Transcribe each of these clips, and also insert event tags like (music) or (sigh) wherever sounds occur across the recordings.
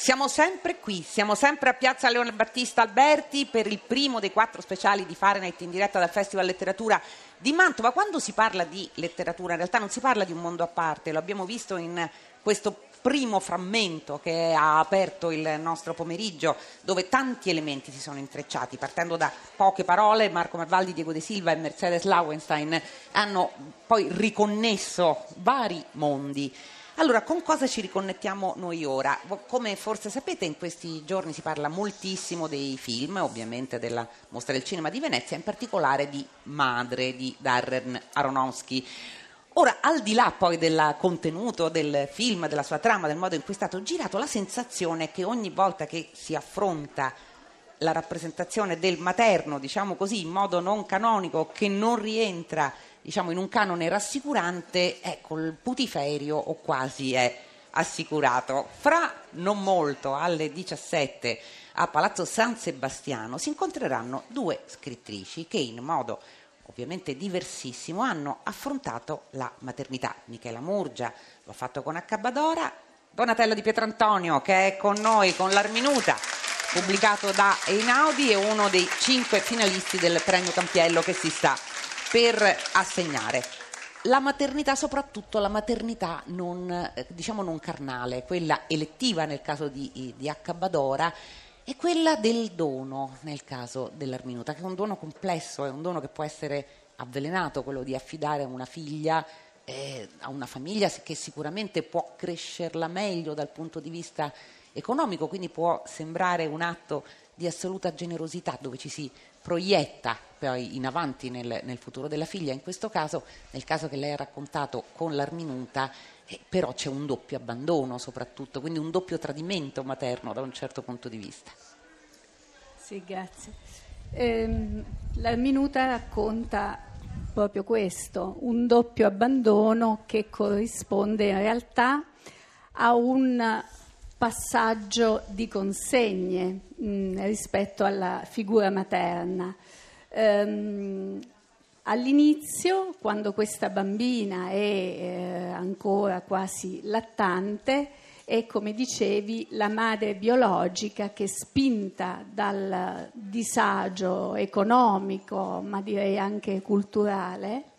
siamo sempre qui, siamo sempre a Piazza Leone Battista Alberti per il primo dei quattro speciali di Fahrenheit in diretta dal Festival Letteratura di Mantova. Quando si parla di letteratura, in realtà non si parla di un mondo a parte, lo abbiamo visto in questo primo frammento che ha aperto il nostro pomeriggio, dove tanti elementi si sono intrecciati, partendo da poche parole, Marco Marvaldi, Diego De Silva e Mercedes Lauenstein hanno poi riconnesso vari mondi. Allora, con cosa ci riconnettiamo noi ora? Come forse sapete, in questi giorni si parla moltissimo dei film, ovviamente della Mostra del Cinema di Venezia, in particolare di Madre di Darren Aronofsky. Ora, al di là poi del contenuto del film, della sua trama, del modo in cui è stato girato, la sensazione è che ogni volta che si affronta la rappresentazione del materno, diciamo così, in modo non canonico, che non rientra diciamo, in un canone rassicurante, ecco, il putiferio o quasi è assicurato. Fra non molto, alle 17 a Palazzo San Sebastiano, si incontreranno due scrittrici che in modo ovviamente diversissimo hanno affrontato la maternità. Michela Murgia lo ha fatto con Accabadora, Donatella Di Pietrantonio che è con noi con l'Arminuta pubblicato da Einaudi è uno dei cinque finalisti del premio Campiello che si sta per assegnare. La maternità, soprattutto la maternità non, eh, diciamo non carnale, quella elettiva nel caso di, di H. Badora, e quella del dono nel caso dell'Arminuta, che è un dono complesso, è un dono che può essere avvelenato, quello di affidare una figlia eh, a una famiglia che sicuramente può crescerla meglio dal punto di vista economico, quindi può sembrare un atto di assoluta generosità dove ci si proietta poi in avanti nel, nel, futuro della figlia. In questo caso, nel caso che lei ha raccontato con l'Arminuta, eh, però c'è un doppio abbandono soprattutto, quindi un doppio tradimento materno da un certo punto di vista. Sì, grazie. Ehm, L'Arminuta racconta proprio questo, un doppio abbandono che corrisponde in realtà a un passaggio di consegne mh, mm, rispetto alla figura materna. Ehm, all'inizio, quando questa bambina è eh, ancora quasi lattante, è come dicevi la madre biologica che spinta dal disagio economico, ma direi anche culturale,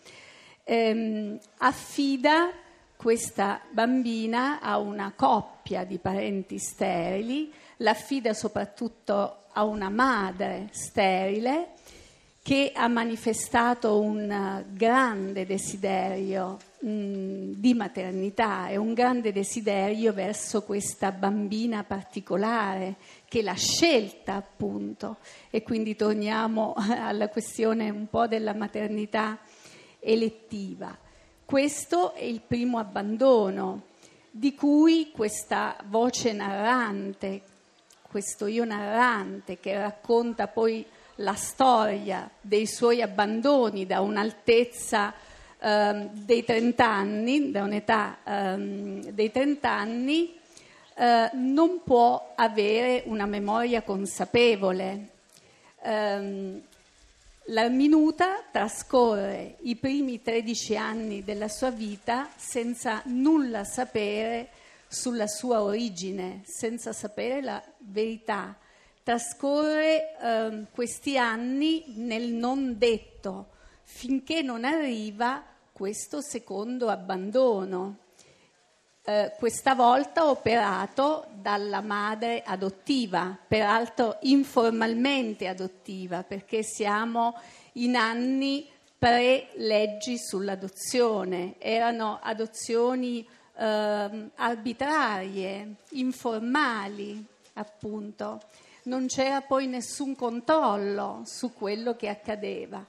ehm, affida questa bambina a una coppia di parenti sterili, l'affida soprattutto a una madre sterile che ha manifestato un grande desiderio mh, di maternità e un grande desiderio verso questa bambina particolare che l'ha scelta appunto e quindi torniamo (laughs) alla questione un po' della maternità elettiva. Questo è il primo abbandono di cui questa voce narrante, questo io narrante che racconta poi la storia dei suoi abbandoni da un'altezza eh, dei 30 anni, da un'età eh, dei 30 anni, eh, non può avere una memoria consapevole. La minuta trascorre i primi 13 anni della sua vita senza nulla sapere sulla sua origine, senza sapere la verità. Trascorre eh, questi anni nel non detto, finché non arriva questo secondo abbandono eh, questa volta operato dalla madre adottiva, peraltro informalmente adottiva, perché siamo in anni pre-leggi sull'adozione, erano adozioni eh, arbitrarie, informali, appunto. Non c'era poi nessun controllo su quello che accadeva.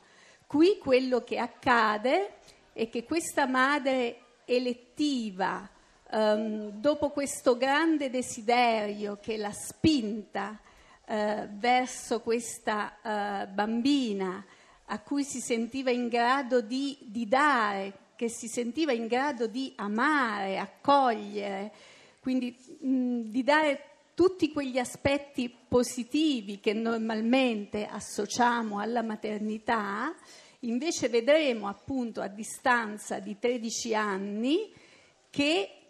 Qui quello che accade è che questa madre elettiva, um, dopo questo grande desiderio che l'ha spinta uh, verso questa uh, bambina a cui si sentiva in grado di, di dare, che si sentiva in grado di amare, accogliere, quindi mh, di dare tutti quegli aspetti positivi che normalmente associamo alla maternità, invece vedremo appunto a distanza di 13 anni che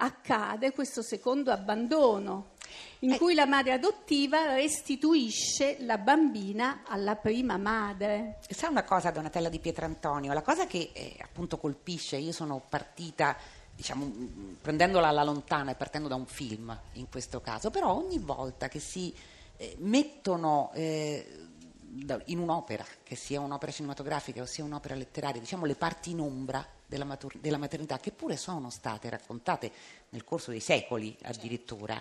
accade questo secondo abbandono. in eh. cui la madre adottiva restituisce la bambina alla prima madre. Sai una cosa, Donatella di Pietrantonio? La cosa che eh, appunto colpisce, io sono partita diciamo, prendendola alla lontana e partendo da un film in questo caso, però ogni volta che si eh, mettono eh, in un'opera, che sia un'opera cinematografica o sia un'opera letteraria, diciamo le parti in ombra della, matur- della maternità, che pure sono state raccontate nel corso dei secoli addirittura,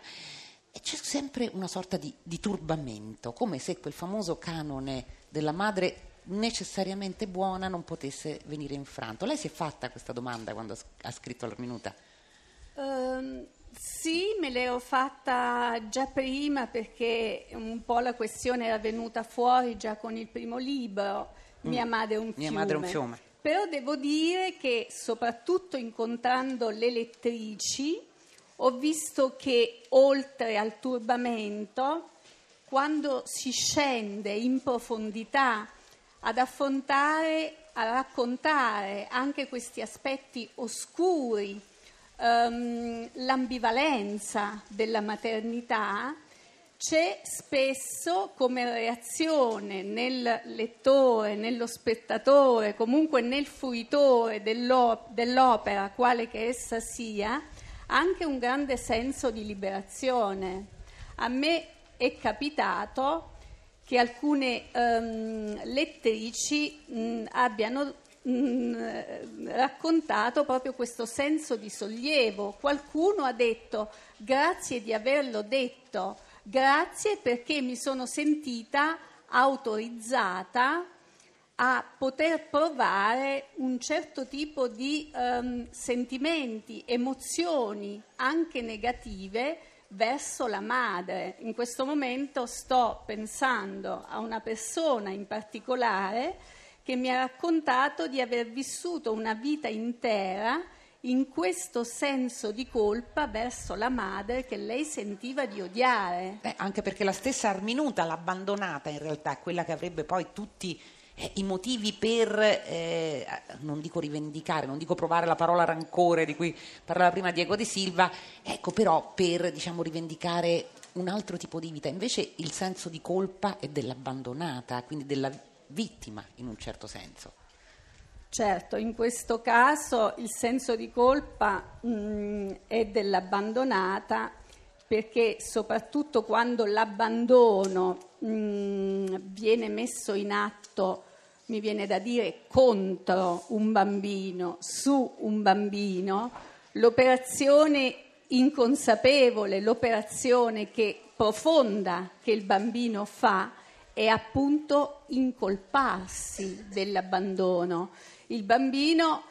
e c'è sempre una sorta di, di turbamento, come se quel famoso canone della madre necessariamente buona non potesse venire infranto. Lei si è fatta questa domanda quando ha scritto la minuta? Um, sì, me l'ero fatta già prima perché un po' la questione era venuta fuori già con il primo libro, mm. Mia madre è un Mia madre è un fiume. Però devo dire che soprattutto incontrando le lettrici ho visto che oltre al turbamento, quando si scende in profondità ad affrontare, a raccontare anche questi aspetti oscuri, um, l'ambivalenza della maternità, c'è spesso come reazione nel lettore, nello spettatore, comunque nel fruitore dell'opera, quale che essa sia, anche un grande senso di liberazione. A me è capitato che alcune um, lettrici mh, abbiano mh, raccontato proprio questo senso di sollievo. Qualcuno ha detto grazie di averlo detto, grazie perché mi sono sentita autorizzata a poter provare un certo tipo di um, sentimenti, emozioni anche negative verso la madre. In questo momento sto pensando a una persona in particolare che mi ha raccontato di aver vissuto una vita intera in questo senso di colpa verso la madre che lei sentiva di odiare. Beh, anche perché la stessa Arminuta l'ha abbandonata in realtà, quella che avrebbe poi tutti eh, i motivi per, eh, non dico rivendicare, non dico provare la parola rancore di cui parlava prima Diego De Silva, ecco però per diciamo, rivendicare un altro tipo di vita. Invece il senso di colpa è dell'abbandonata, quindi della vittima in un certo senso. Certo, in questo caso il senso di colpa mh, mm, è dell'abbandonata perché soprattutto quando l'abbandono mh, mm, viene messo in atto mi viene da dire contro un bambino, su un bambino, l'operazione inconsapevole, l'operazione che, profonda che il bambino fa è appunto incolparsi dell'abbandono. Il bambino,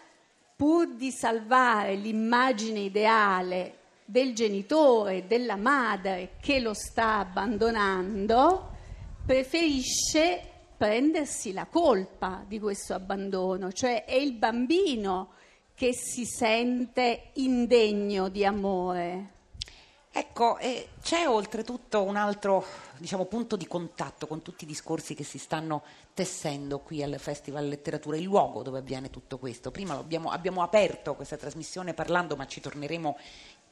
pur di salvare l'immagine ideale del genitore, della madre che lo sta abbandonando, preferisce prendersi la colpa di questo abbandono, cioè è il bambino che si sente indegno di amore. Ecco, eh, c'è oltretutto un altro diciamo, punto di contatto con tutti i discorsi che si stanno tessendo qui al Festival Letteratura, il luogo dove avviene tutto questo. Prima abbiamo, abbiamo aperto questa trasmissione parlando, ma ci torneremo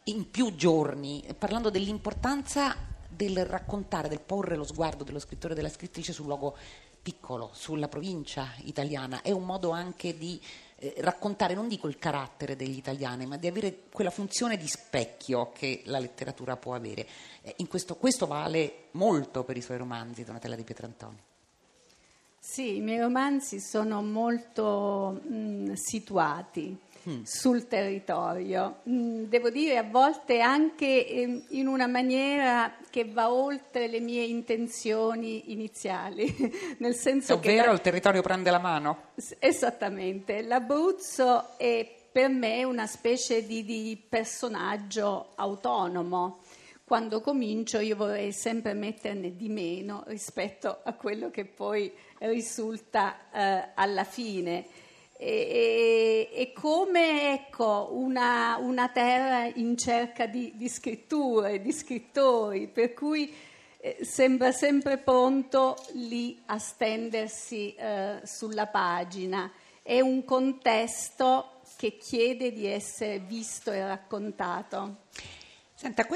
in più giorni, parlando dell'importanza del raccontare, del porre lo sguardo dello scrittore e della scrittrice sul luogo piccolo, sulla provincia italiana, è un modo anche di eh, raccontare, non dico il carattere degli italiani, ma di avere quella funzione di specchio che la letteratura può avere. Eh, questo, questo, vale molto per i suoi romanzi, Donatella di Pietrantonio. Sì, i miei romanzi sono molto mh, situati mm. sul territorio. Devo dire a volte anche eh, in una maniera che va oltre le mie intenzioni iniziali, (laughs) nel senso Ovvero che... La... il territorio prende la mano? Esattamente. L'Abruzzo è per me una specie di, di personaggio autonomo quando comincio io vorrei sempre metterne di meno rispetto a quello che poi risulta eh, alla fine e, e, come ecco, una, una, terra in cerca di, di, scritture, di scrittori, per cui eh, sembra sempre pronto lì a stendersi eh, sulla pagina. È un contesto che chiede di essere visto e raccontato. Senta,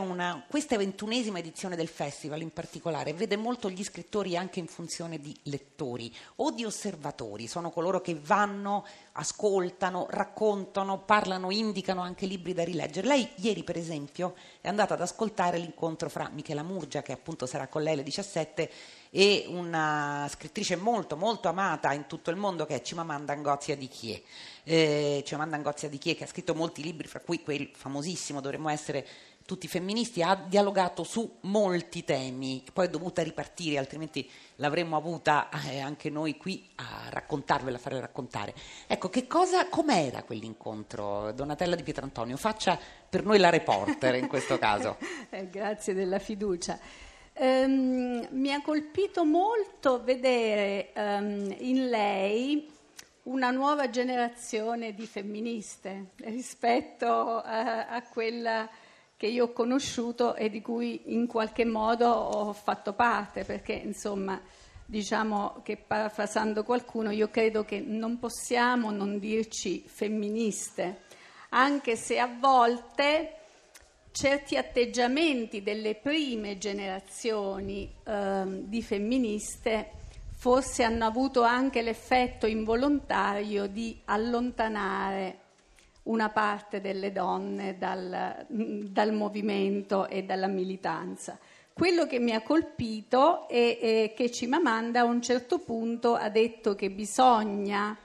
una, questa è ventunesima edizione del festival in particolare, vede molto gli scrittori anche in funzione di lettori o di osservatori, sono coloro che vanno, ascoltano, raccontano, parlano, indicano anche libri da rileggere. Lei ieri per esempio è andata ad ascoltare l'incontro fra Michela Murgia, che appunto sarà con lei alle 17, e una scrittrice molto molto amata in tutto il mondo che è Cimamanda Ngozia di Chie. Eh, Cimamanda Ngozia di Chie che ha scritto molti libri, fra cui quel famosissimo Dovremmo essere tutti femministi, ha dialogato su molti temi, poi è dovuta ripartire, altrimenti l'avremmo avuta eh, anche noi qui a raccontarvela, a farla raccontare. Ecco, che cosa, com'era quell'incontro? Donatella di Pietrantonio, faccia per noi la reporter in questo caso. (laughs) eh, grazie della fiducia. Um, mi ha colpito molto vedere um, in lei una nuova generazione di femministe rispetto a, a, quella che io ho conosciuto e di cui in qualche modo ho fatto parte, perché insomma diciamo che parafrasando qualcuno io credo che non possiamo non dirci femministe, anche se a volte certi atteggiamenti delle prime generazioni eh, di femministe forse hanno avuto anche l'effetto involontario di allontanare una parte delle donne dal, dal movimento e dalla militanza. Quello che mi ha colpito è, è che Cimamanda a un certo punto ha detto che bisogna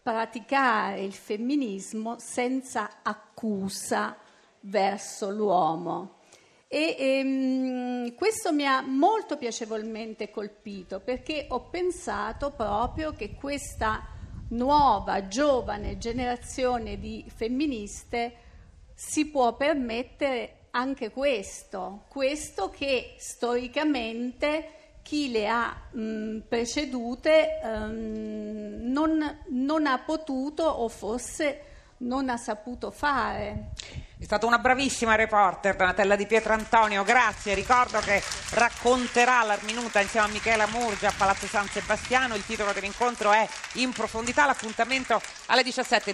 praticare il femminismo senza accusa verso l'uomo. E ehm, questo mi ha molto piacevolmente colpito perché ho pensato proprio che questa nuova, giovane generazione di femministe si può permettere anche questo, questo che storicamente chi le ha mh, precedute um, non, non ha potuto o forse non ha saputo fare. È stata una bravissima reporter Donatella Di Pietrantonio, grazie. Ricordo che racconterà l'Arminuta insieme a Michela Murgia a Palazzo San Sebastiano. Il titolo dell'incontro è In profondità, l'appuntamento alle 17.